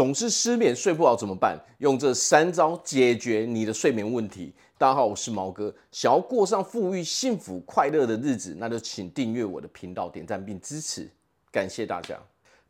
总是失眠睡不好怎么办？用这三招解决你的睡眠问题。大家好，我是毛哥。想要过上富裕、幸福、快乐的日子，那就请订阅我的频道，点赞并支持，感谢大家。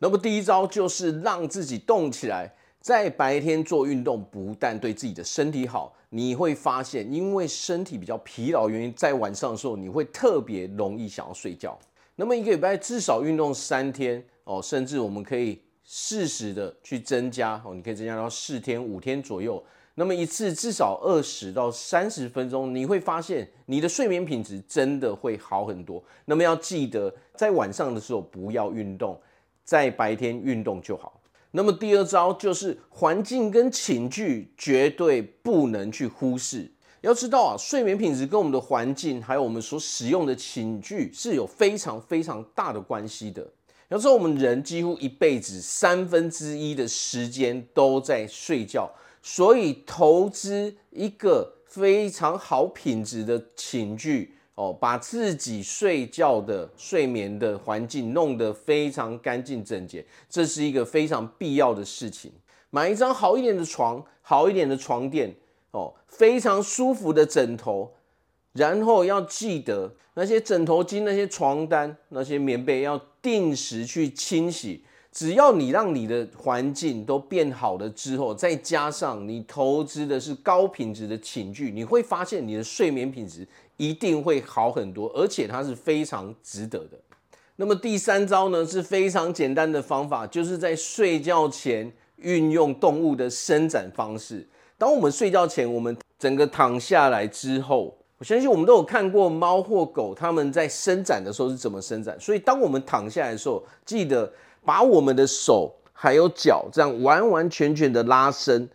那么第一招就是让自己动起来，在白天做运动，不但对自己的身体好，你会发现，因为身体比较疲劳，原因在晚上的时候，你会特别容易想要睡觉。那么一个礼拜至少运动三天哦，甚至我们可以适时的去增加哦，你可以增加到四天、五天左右。那么一次至少二十到三十分钟，你会发现你的睡眠品质真的会好很多。那么要记得在晚上的时候不要运动，在白天运动就好。那么第二招就是环境跟寝具绝对不能去忽视。要知道啊，睡眠品质跟我们的环境，还有我们所使用的寝具是有非常非常大的关系的。要知道，我们人几乎一辈子三分之一的时间都在睡觉，所以投资一个非常好品质的寝具哦，把自己睡觉的睡眠的环境弄得非常干净整洁，这是一个非常必要的事情。买一张好一点的床，好一点的床垫。哦，非常舒服的枕头，然后要记得那些枕头巾、那些床单、那些棉被要定时去清洗。只要你让你的环境都变好了之后，再加上你投资的是高品质的寝具，你会发现你的睡眠品质一定会好很多，而且它是非常值得的。那么第三招呢，是非常简单的方法，就是在睡觉前运用动物的伸展方式。当我们睡觉前，我们整个躺下来之后，我相信我们都有看过猫或狗，它们在伸展的时候是怎么伸展。所以，当我们躺下来的时候，记得把我们的手还有脚这样完完全全的拉伸，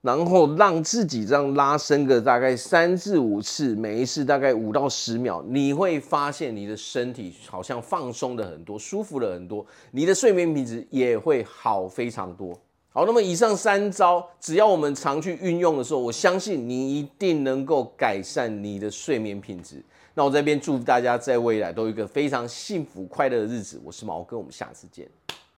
然后让自己这样拉伸个大概三至五次，每一次大概五到十秒，你会发现你的身体好像放松了很多，舒服了很多，你的睡眠品质也会好非常多。好，那么以上三招，只要我们常去运用的时候，我相信你一定能够改善你的睡眠品质。那我这边祝大家在未来都有一个非常幸福快乐的日子。我是毛哥，我们下次见。